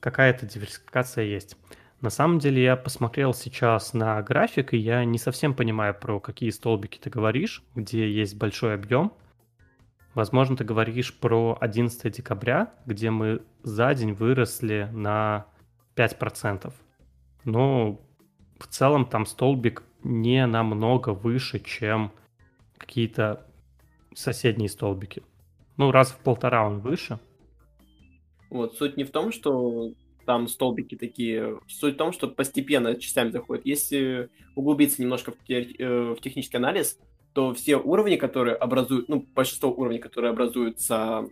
какая-то диверсификация есть. На самом деле, я посмотрел сейчас на график, и я не совсем понимаю, про какие столбики ты говоришь, где есть большой объем. Возможно, ты говоришь про 11 декабря, где мы за день выросли на 5% но в целом там столбик не намного выше, чем какие-то соседние столбики. Ну, раз в полтора он выше. Вот, суть не в том, что там столбики такие. Суть в том, что постепенно частями заходит. Если углубиться немножко в, те, э, в технический анализ, то все уровни, которые образуют, ну, большинство уровней, которые образуются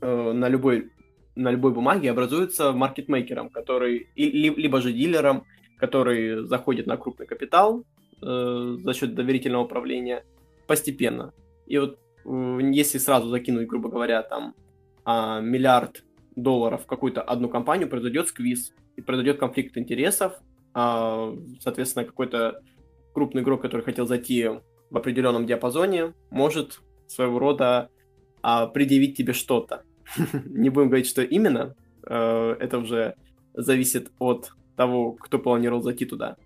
э, на любой на любой бумаге образуется маркетмейкером, который, либо же дилером, который заходит на крупный капитал э, за счет доверительного управления постепенно. И вот э, если сразу закинуть, грубо говоря, там э, миллиард долларов в какую-то одну компанию, произойдет сквиз и произойдет конфликт интересов, а, соответственно, какой-то крупный игрок, который хотел зайти в определенном диапазоне, может своего рода а, предъявить тебе что-то. Не будем говорить, что именно, э, это уже зависит от того, кто планировал зайти туда,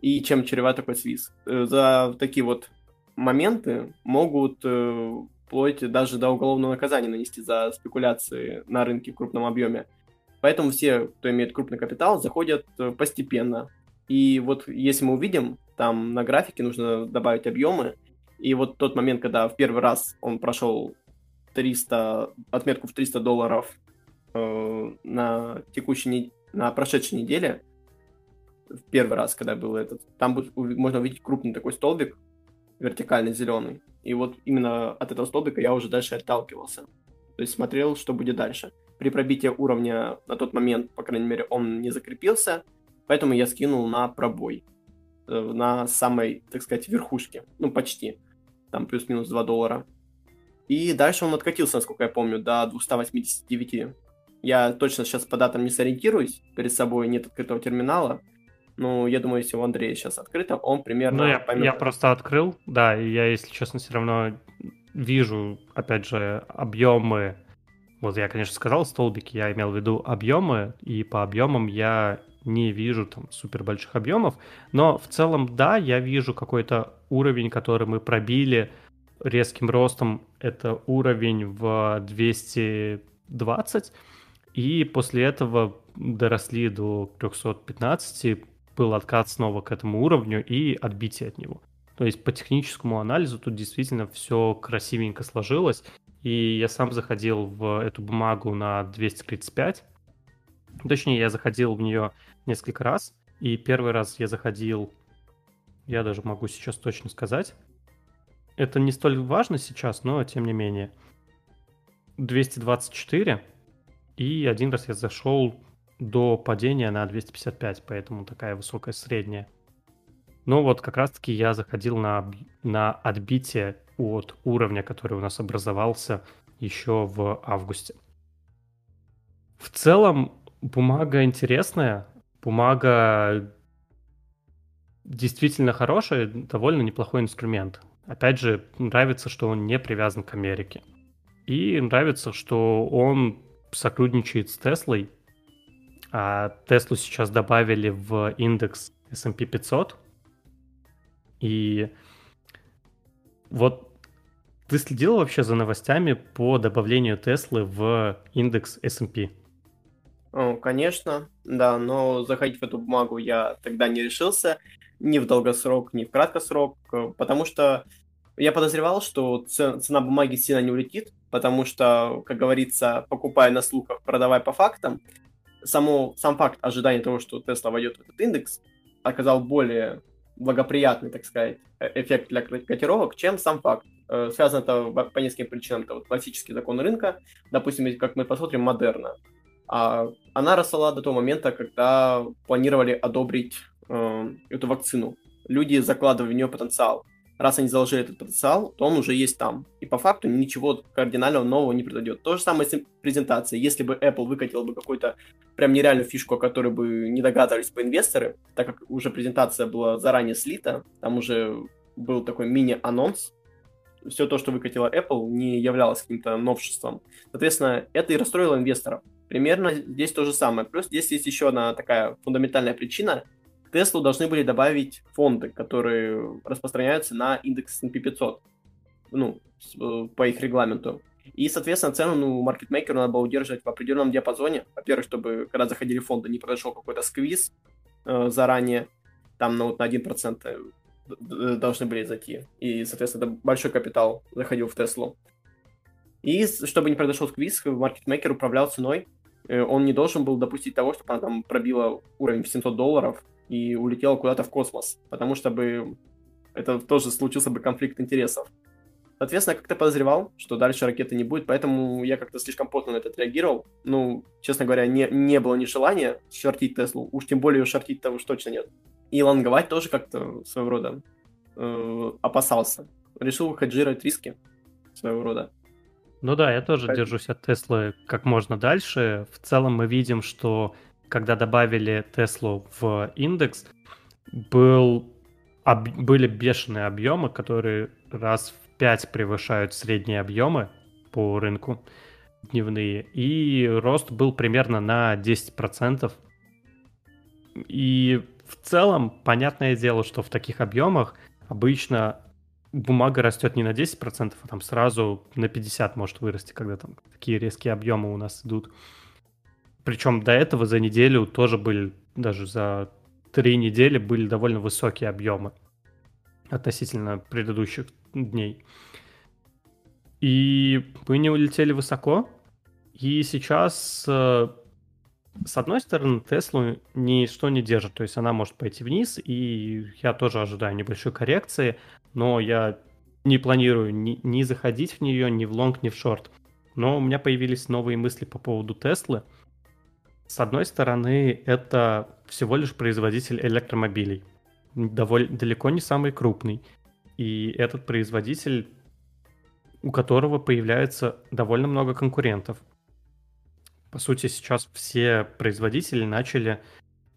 и чем чреват такой свиз. Э, за такие вот моменты могут э, вплоть даже до уголовного наказания нанести за спекуляции на рынке в крупном объеме. Поэтому все, кто имеет крупный капитал, заходят постепенно. И вот если мы увидим, там на графике нужно добавить объемы, и вот тот момент, когда в первый раз он прошел 300, отметку в 300 долларов э, на текущей, на прошедшей неделе, в первый раз, когда был этот, там будет, можно увидеть крупный такой столбик, вертикальный зеленый. И вот именно от этого столбика я уже дальше отталкивался. То есть смотрел, что будет дальше. При пробитии уровня на тот момент, по крайней мере, он не закрепился, поэтому я скинул на пробой. Э, на самой, так сказать, верхушке. Ну, почти. Там плюс-минус 2 доллара. И дальше он откатился, насколько я помню, до 289. Я точно сейчас по датам не сориентируюсь, перед собой нет открытого терминала. Ну, я думаю, если у Андрея сейчас открыто, он примерно... Ну, я, поймет. я просто открыл, да, и я, если честно, все равно вижу, опять же, объемы. Вот я, конечно, сказал столбики, я имел в виду объемы, и по объемам я не вижу там супер больших объемов, но в целом, да, я вижу какой-то уровень, который мы пробили, резким ростом это уровень в 220, и после этого доросли до 315, был откат снова к этому уровню и отбитие от него. То есть по техническому анализу тут действительно все красивенько сложилось, и я сам заходил в эту бумагу на 235, точнее я заходил в нее несколько раз, и первый раз я заходил, я даже могу сейчас точно сказать, это не столь важно сейчас, но тем не менее. 224. И один раз я зашел до падения на 255, поэтому такая высокая средняя. Но вот как раз-таки я заходил на, на отбитие от уровня, который у нас образовался еще в августе. В целом, бумага интересная, бумага действительно хорошая, довольно неплохой инструмент. Опять же, нравится, что он не привязан к Америке. И нравится, что он сотрудничает с Теслой. А Теслу сейчас добавили в индекс S&P 500. И вот ты следил вообще за новостями по добавлению Теслы в индекс S&P? О, конечно, да, но заходить в эту бумагу я тогда не решился ни в долгосрок, ни в краткосрок, э, потому что я подозревал, что цена бумаги сильно не улетит, потому что, как говорится, покупая на слухах, продавай по фактам, само, сам факт ожидания того, что Tesla войдет в этот индекс, оказал более благоприятный, так сказать, э, эффект для котировок, чем сам факт. Э, связано это по нескольким причинам. Это вот классический закон рынка. Допустим, как мы посмотрим, Модерна. А она росла до того момента, когда планировали одобрить э, эту вакцину. Люди закладывали в нее потенциал. Раз они заложили этот потенциал, то он уже есть там. И по факту ничего кардинального нового не произойдет. То же самое с презентацией. Если бы Apple выкатил бы какую-то прям нереальную фишку, о которой бы не догадывались бы инвесторы, так как уже презентация была заранее слита, там уже был такой мини-анонс, все то, что выкатила Apple, не являлось каким-то новшеством. Соответственно, это и расстроило инвесторов. Примерно здесь то же самое. Плюс здесь есть еще одна такая фундаментальная причина – Теслу должны были добавить фонды, которые распространяются на индекс S&P 500, ну, э, по их регламенту. И, соответственно, цену ну, маркетмейкеру надо было удерживать в определенном диапазоне. Во-первых, чтобы, когда заходили фонды, не произошел какой-то сквиз э, заранее, там ну, вот на 1% э, должны были зайти. И, соответственно, большой капитал заходил в Теслу. И чтобы не произошел сквиз, маркетмейкер управлял ценой. Э, он не должен был допустить того, чтобы она там пробила уровень в 700 долларов, и улетела куда-то в космос, потому что бы это тоже случился бы конфликт интересов. Соответственно, я как-то подозревал, что дальше ракеты не будет, поэтому я как-то слишком поздно на это отреагировал. Ну, честно говоря, не, не было ни желания шортить Теслу, уж тем более шортить того уж точно нет. И лонговать тоже как-то своего рода э, опасался. Решил хеджировать риски своего рода. Ну да, я тоже Поэтому... держусь от Теслы как можно дальше. В целом мы видим, что когда добавили Теслу в индекс, был, об, были бешеные объемы, которые раз в 5 превышают средние объемы по рынку дневные, и рост был примерно на 10%. И в целом, понятное дело, что в таких объемах обычно бумага растет не на 10%, а там сразу на 50% может вырасти, когда там такие резкие объемы у нас идут. Причем до этого за неделю тоже были, даже за три недели были довольно высокие объемы относительно предыдущих дней. И мы не улетели высоко. И сейчас, э, с одной стороны, Теслу ничто не держит. То есть она может пойти вниз, и я тоже ожидаю небольшой коррекции, но я не планирую ни, ни заходить в нее, ни в лонг, ни в шорт. Но у меня появились новые мысли по поводу Теслы. С одной стороны, это всего лишь производитель электромобилей. Довольно, далеко не самый крупный. И этот производитель у которого появляется довольно много конкурентов. По сути, сейчас все производители начали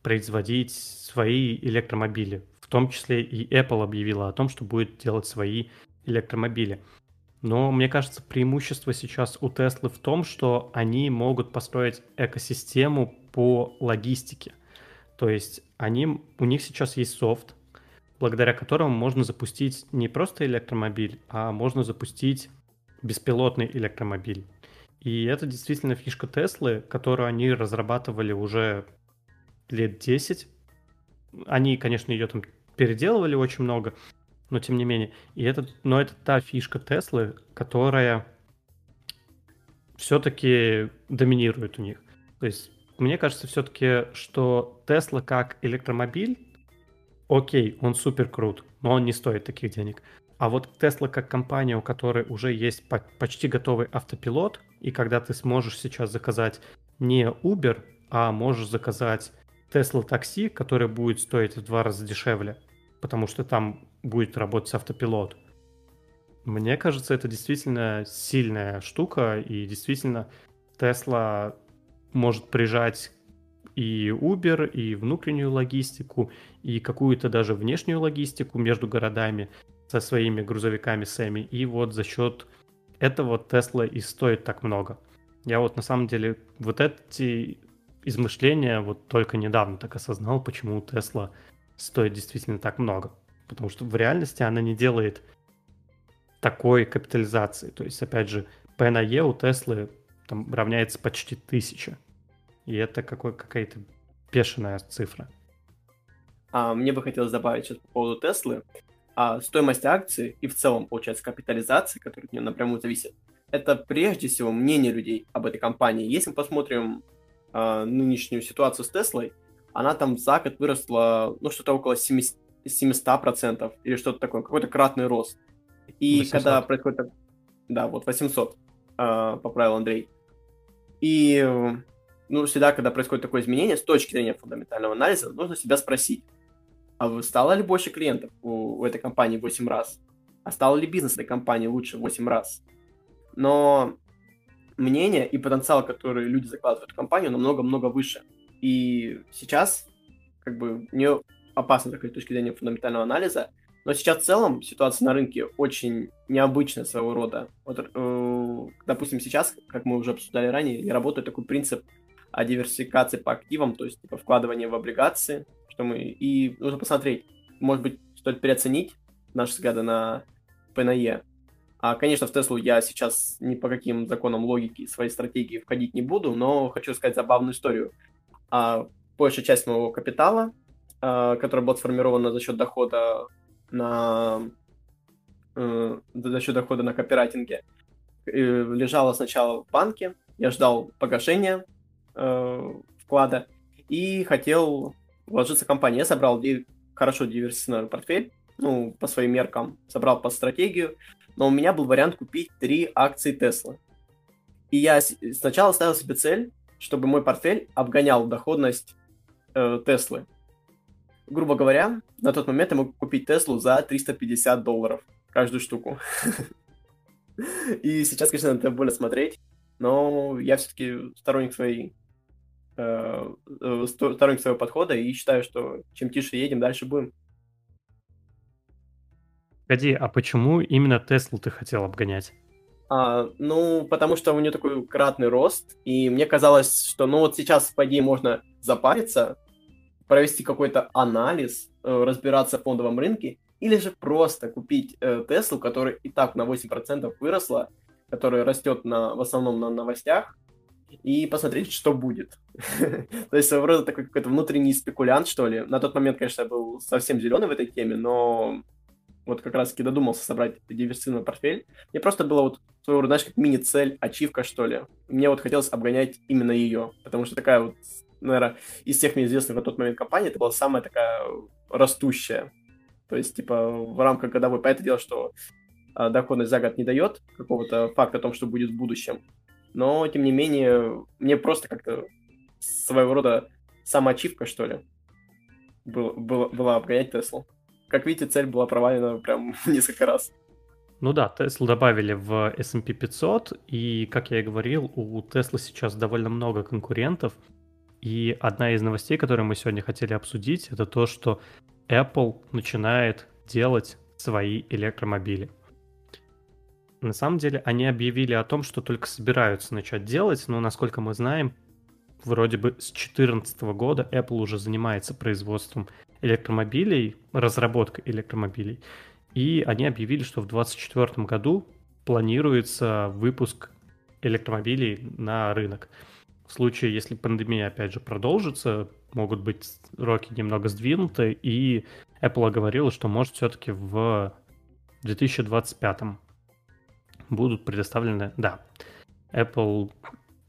производить свои электромобили. В том числе и Apple объявила о том, что будет делать свои электромобили. Но мне кажется, преимущество сейчас у Теслы в том, что они могут построить экосистему по логистике. То есть они, у них сейчас есть софт, благодаря которому можно запустить не просто электромобиль, а можно запустить беспилотный электромобиль. И это действительно фишка Теслы, которую они разрабатывали уже лет 10. Они, конечно, ее там переделывали очень много, но тем не менее. И это, но это та фишка Теслы, которая все-таки доминирует у них. То есть мне кажется все-таки, что Тесла как электромобиль окей, он супер крут, но он не стоит таких денег. А вот Tesla как компания, у которой уже есть почти готовый автопилот, и когда ты сможешь сейчас заказать не Uber, а можешь заказать Tesla такси, которое будет стоить в два раза дешевле, потому что там будет работать автопилот. Мне кажется, это действительно сильная штука, и действительно Tesla может прижать и Uber, и внутреннюю логистику, и какую-то даже внешнюю логистику между городами со своими грузовиками Сэми. И вот за счет этого Тесла и стоит так много. Я вот на самом деле вот эти измышления вот только недавно так осознал, почему Тесла стоит действительно так много. Потому что в реальности она не делает такой капитализации. То есть, опять же, P на E у Теслы там равняется почти тысяча. И это какой, какая-то бешеная цифра. А, мне бы хотелось добавить сейчас по поводу Теслы. А стоимость акции и в целом, получается, капитализация, которая от нее напрямую зависит, это прежде всего мнение людей об этой компании. Если мы посмотрим а, нынешнюю ситуацию с Теслой, она там за год выросла, ну, что-то около 70, 700% или что-то такое, какой-то кратный рост. И 800. когда происходит... Да, вот 800, э, поправил Андрей. И ну, всегда, когда происходит такое изменение, с точки зрения фундаментального анализа, нужно себя спросить, а стало ли больше клиентов у, у этой компании в 8 раз? А стал ли бизнес этой компании лучше в 8 раз? Но мнение и потенциал, который люди закладывают в эту компанию, намного-много выше. И сейчас, как бы, не опасно такой точки зрения фундаментального анализа, но сейчас в целом ситуация на рынке очень необычная своего рода. Вот, э, допустим, сейчас, как мы уже обсуждали ранее, я работаю такой принцип о диверсификации по активам, то есть типа вкладывание в облигации, что мы... И нужно посмотреть, может быть, стоит переоценить наши взгляды на ПНЕ. А, конечно, в Теслу я сейчас ни по каким законам логики своей стратегии входить не буду, но хочу сказать забавную историю. А, большая часть моего капитала, а, которая была сформирована за счет дохода на э, за счет дохода на копирайтинге, э, лежала сначала в банке, я ждал погашения э, вклада и хотел вложиться в компанию. Я собрал хорошо диверсифицированный портфель, ну, по своим меркам, собрал по стратегию, но у меня был вариант купить три акции Tesla. И я сначала ставил себе цель, чтобы мой портфель обгонял доходность э, Теслы. Грубо говоря, на тот момент я мог купить Теслу за 350 долларов каждую штуку. И сейчас, конечно, это более смотреть, но я все-таки сторонник своей э, э, сторонник своего подхода и считаю, что чем тише едем, дальше будем. Погоди, а почему именно Теслу ты хотел обгонять? А, ну, потому что у нее такой кратный рост, и мне казалось, что ну вот сейчас, по идее, можно запариться, провести какой-то анализ, э, разбираться в фондовом рынке, или же просто купить э, Теслу, которая и так на 8% выросла, которая растет на, в основном на новостях, и посмотреть, что будет. То есть рода такой какой-то внутренний спекулянт, что ли. На тот момент, конечно, я был совсем зеленый в этой теме, но вот как раз-таки додумался собрать диверсивный портфель. Мне просто было вот своего рода, знаешь, как мини-цель, ачивка, что ли. Мне вот хотелось обгонять именно ее, потому что такая вот, наверное, из всех мне известных на тот момент компаний, это была самая такая растущая. То есть, типа, в рамках годовой. Понятное дело, что а, доходность за год не дает какого-то факта о том, что будет в будущем. Но, тем не менее, мне просто как-то своего рода самоачивка, что ли, был, была обгонять Теслу. Как видите, цель была провалена прям несколько раз. Ну да, Tesla добавили в S&P 500, и, как я и говорил, у Tesla сейчас довольно много конкурентов, и одна из новостей, которые мы сегодня хотели обсудить, это то, что Apple начинает делать свои электромобили. На самом деле они объявили о том, что только собираются начать делать, но, насколько мы знаем, вроде бы с 2014 года Apple уже занимается производством электромобилей, разработкой электромобилей. И они объявили, что в 2024 году планируется выпуск электромобилей на рынок. В случае, если пандемия опять же продолжится, могут быть сроки немного сдвинуты, и Apple говорила, что может все-таки в 2025 будут предоставлены, да, Apple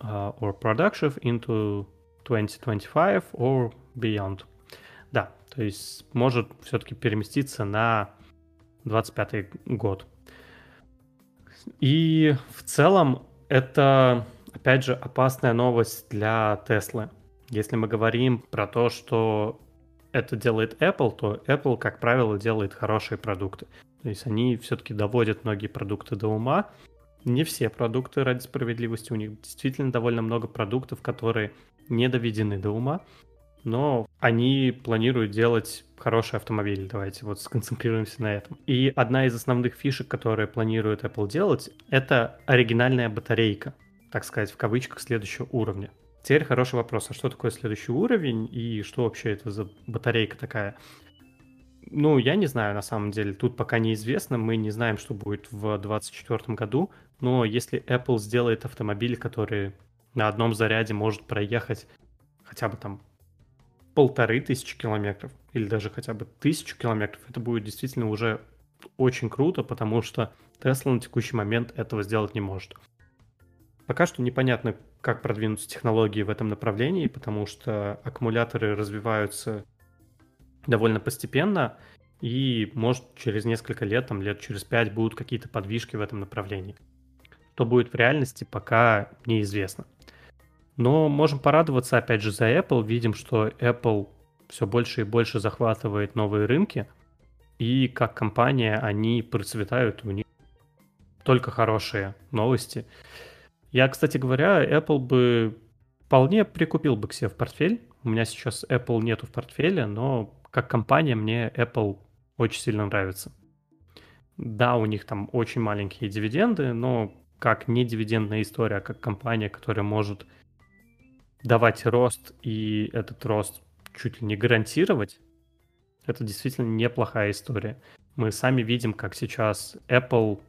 uh, or production into 2025 or beyond. Да, то есть может все-таки переместиться на 25 год. И в целом это, опять же, опасная новость для Теслы. Если мы говорим про то, что это делает Apple, то Apple, как правило, делает хорошие продукты. То есть они все-таки доводят многие продукты до ума. Не все продукты ради справедливости. У них действительно довольно много продуктов, которые не доведены до ума но они планируют делать хороший автомобиль. Давайте вот сконцентрируемся на этом. И одна из основных фишек, которые планирует Apple делать, это оригинальная батарейка, так сказать, в кавычках следующего уровня. Теперь хороший вопрос, а что такое следующий уровень и что вообще это за батарейка такая? Ну, я не знаю, на самом деле. Тут пока неизвестно. Мы не знаем, что будет в 2024 году. Но если Apple сделает автомобиль, который на одном заряде может проехать хотя бы там полторы тысячи километров или даже хотя бы тысячу километров, это будет действительно уже очень круто, потому что Tesla на текущий момент этого сделать не может. Пока что непонятно, как продвинутся технологии в этом направлении, потому что аккумуляторы развиваются довольно постепенно, и может через несколько лет, там лет через пять будут какие-то подвижки в этом направлении. Что будет в реальности, пока неизвестно. Но можем порадоваться, опять же, за Apple. Видим, что Apple все больше и больше захватывает новые рынки. И как компания они процветают, у них только хорошие новости. Я, кстати говоря, Apple бы вполне прикупил бы к себе в портфель. У меня сейчас Apple нету в портфеле, но как компания мне Apple очень сильно нравится. Да, у них там очень маленькие дивиденды, но как не дивидендная история, а как компания, которая может давать рост и этот рост чуть ли не гарантировать, это действительно неплохая история. Мы сами видим, как сейчас Apple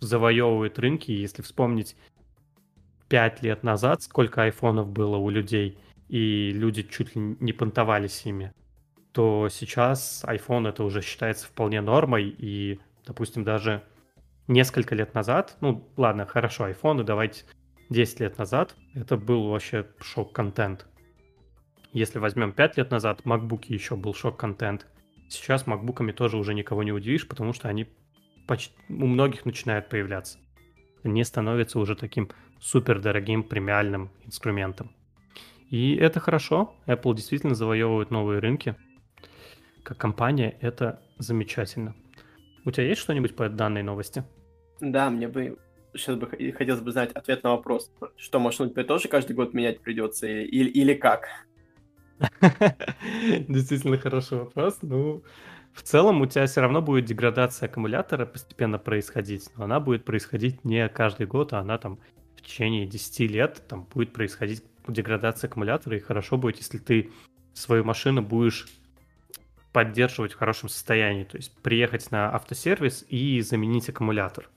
завоевывает рынки. Если вспомнить 5 лет назад, сколько айфонов было у людей, и люди чуть ли не понтовались ими, то сейчас iPhone это уже считается вполне нормой, и, допустим, даже несколько лет назад, ну ладно, хорошо, айфоны, давайте 10 лет назад это был вообще шок-контент. Если возьмем 5 лет назад, MacBook еще был шок-контент. Сейчас макбуками тоже уже никого не удивишь, потому что они почти у многих начинают появляться. Они становятся уже таким супер дорогим премиальным инструментом. И это хорошо. Apple действительно завоевывает новые рынки. Как компания это замечательно. У тебя есть что-нибудь по данной новости? Да, мне бы сейчас бы хотелось бы знать ответ на вопрос, что машину теперь тоже каждый год менять придется или, или как? Действительно хороший вопрос. Ну, в целом у тебя все равно будет деградация аккумулятора постепенно происходить, но она будет происходить не каждый год, а она там в течение 10 лет там будет происходить деградация аккумулятора, и хорошо будет, если ты свою машину будешь поддерживать в хорошем состоянии, то есть приехать на автосервис и заменить аккумулятор.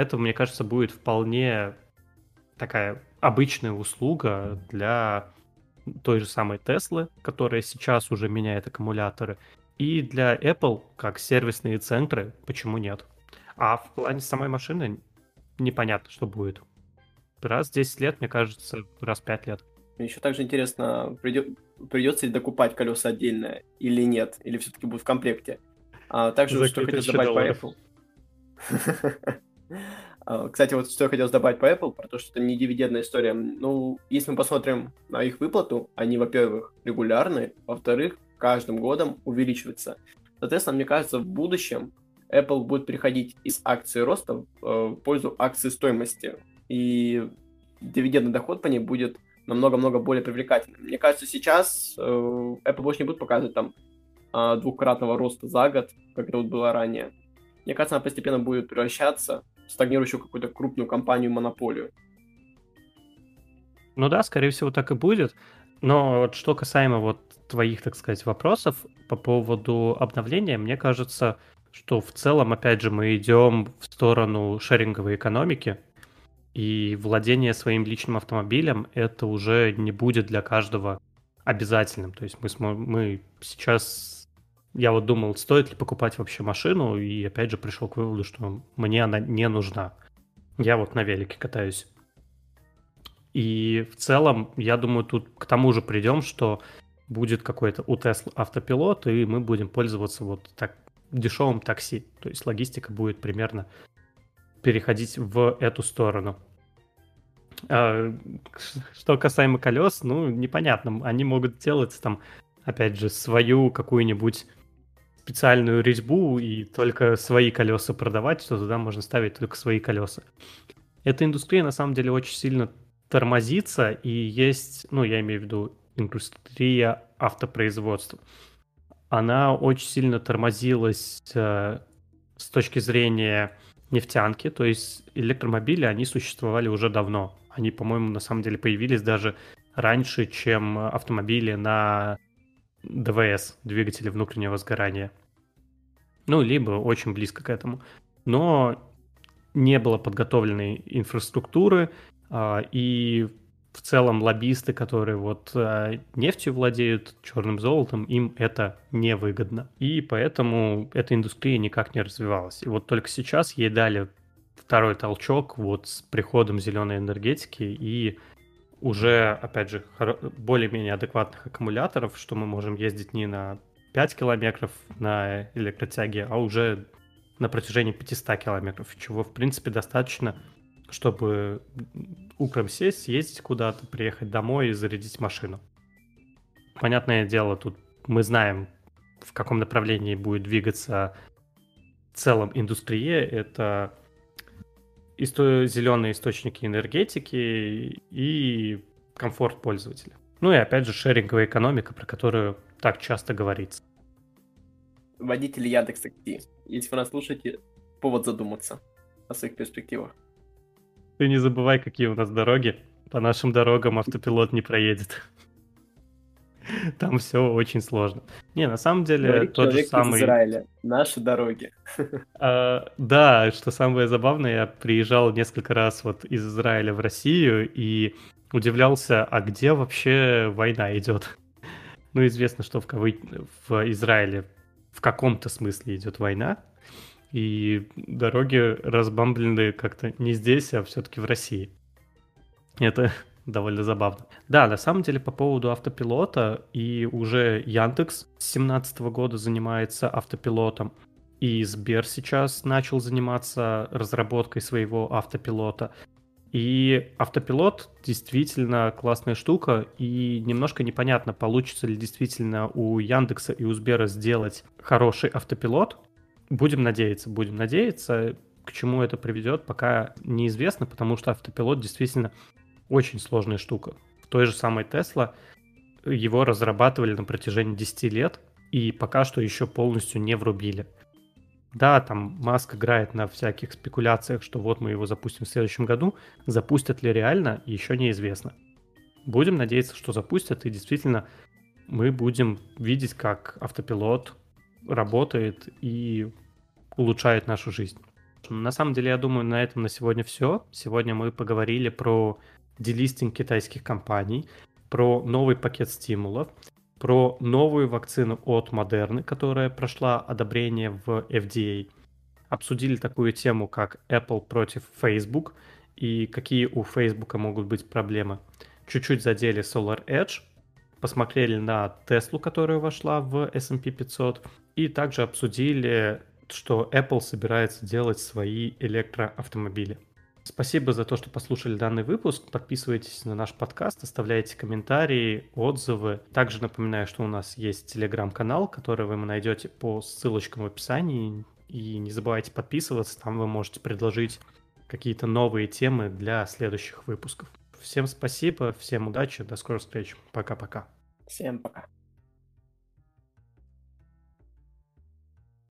Это, мне кажется, будет вполне такая обычная услуга для той же самой Теслы, которая сейчас уже меняет аккумуляторы, и для Apple, как сервисные центры, почему нет? А в плане самой машины непонятно, что будет. Раз в 10 лет, мне кажется, раз в 5 лет. Еще также интересно, придет, придется ли докупать колеса отдельно или нет, или все-таки будет в комплекте. А также, За что хотел добавить по Apple. А, кстати, вот что я хотел добавить по Apple, про то, что это не дивидендная история. Ну, если мы посмотрим на их выплату, они, во-первых, регулярные, во-вторых, каждым годом увеличиваются. Соответственно, мне кажется, в будущем Apple будет переходить из акции роста э, в пользу акции стоимости. И дивидендный доход по ней будет намного-много более привлекательным. Мне кажется, сейчас э, Apple больше не будет показывать там э, двукратного роста за год, как это вот было ранее. Мне кажется, она постепенно будет превращаться стагнирующую какую-то крупную компанию-монополию. Ну да, скорее всего, так и будет. Но вот что касаемо вот твоих, так сказать, вопросов по поводу обновления, мне кажется, что в целом, опять же, мы идем в сторону шеринговой экономики, и владение своим личным автомобилем это уже не будет для каждого обязательным. То есть мы, мы сейчас я вот думал, стоит ли покупать вообще машину, и опять же пришел к выводу, что мне она не нужна. Я вот на велике катаюсь. И в целом, я думаю, тут к тому же придем, что будет какой-то у Tesla автопилот, и мы будем пользоваться вот так дешевым такси. То есть логистика будет примерно переходить в эту сторону. А, что касаемо колес, ну, непонятно. Они могут делать там, опять же, свою какую-нибудь специальную резьбу и только свои колеса продавать, что туда можно ставить только свои колеса. Эта индустрия на самом деле очень сильно тормозится, и есть, ну, я имею в виду индустрия автопроизводства. Она очень сильно тормозилась э, с точки зрения нефтянки, то есть электромобили, они существовали уже давно. Они, по-моему, на самом деле появились даже раньше, чем автомобили на ДВС, двигатели внутреннего сгорания. Ну, либо очень близко к этому. Но не было подготовленной инфраструктуры, а, и в целом лоббисты, которые вот а, нефтью владеют, черным золотом, им это невыгодно. И поэтому эта индустрия никак не развивалась. И вот только сейчас ей дали второй толчок вот с приходом зеленой энергетики и уже, опять же, более-менее адекватных аккумуляторов, что мы можем ездить не на 5 километров на электротяге, а уже на протяжении 500 километров, чего, в принципе, достаточно, чтобы утром сесть, съездить куда-то, приехать домой и зарядить машину. Понятное дело, тут мы знаем, в каком направлении будет двигаться в целом индустрия. Это исто- зеленые источники энергетики и комфорт пользователя. Ну и опять же шеринговая экономика, про которую так часто говорится. Водители Яндекс Такси, если вы нас слушаете, повод задуматься о своих перспективах. Ты не забывай, какие у нас дороги. По нашим дорогам автопилот не проедет. Там все очень сложно. Не, на самом деле, Говорит тот же самый... из Израиля. Наши дороги. А, да, что самое забавное, я приезжал несколько раз вот из Израиля в Россию и удивлялся, а где вообще война идет? Ну, известно, что в, кавы... в Израиле в каком-то смысле идет война, и дороги разбомблены как-то не здесь, а все-таки в России. Это довольно забавно. Да, на самом деле по поводу автопилота, и уже Яндекс с 2017 года занимается автопилотом, и Сбер сейчас начал заниматься разработкой своего автопилота. И автопилот действительно классная штука, и немножко непонятно, получится ли действительно у Яндекса и у Сбера сделать хороший автопилот. Будем надеяться, будем надеяться. К чему это приведет, пока неизвестно, потому что автопилот действительно очень сложная штука. В той же самой Tesla его разрабатывали на протяжении 10 лет, и пока что еще полностью не врубили. Да, там Маск играет на всяких спекуляциях, что вот мы его запустим в следующем году. Запустят ли реально, еще неизвестно. Будем надеяться, что запустят, и действительно мы будем видеть, как автопилот работает и улучшает нашу жизнь. На самом деле, я думаю, на этом на сегодня все. Сегодня мы поговорили про делистинг китайских компаний, про новый пакет стимулов, про новую вакцину от Модерны, которая прошла одобрение в FDA. Обсудили такую тему, как Apple против Facebook и какие у Facebook могут быть проблемы. Чуть-чуть задели Solar Edge, посмотрели на Теслу, которая вошла в S&P 500, и также обсудили, что Apple собирается делать свои электроавтомобили. Спасибо за то, что послушали данный выпуск. Подписывайтесь на наш подкаст, оставляйте комментарии, отзывы. Также напоминаю, что у нас есть телеграм-канал, который вы найдете по ссылочкам в описании. И не забывайте подписываться, там вы можете предложить какие-то новые темы для следующих выпусков. Всем спасибо, всем удачи, до скорых встреч. Пока-пока. Всем пока.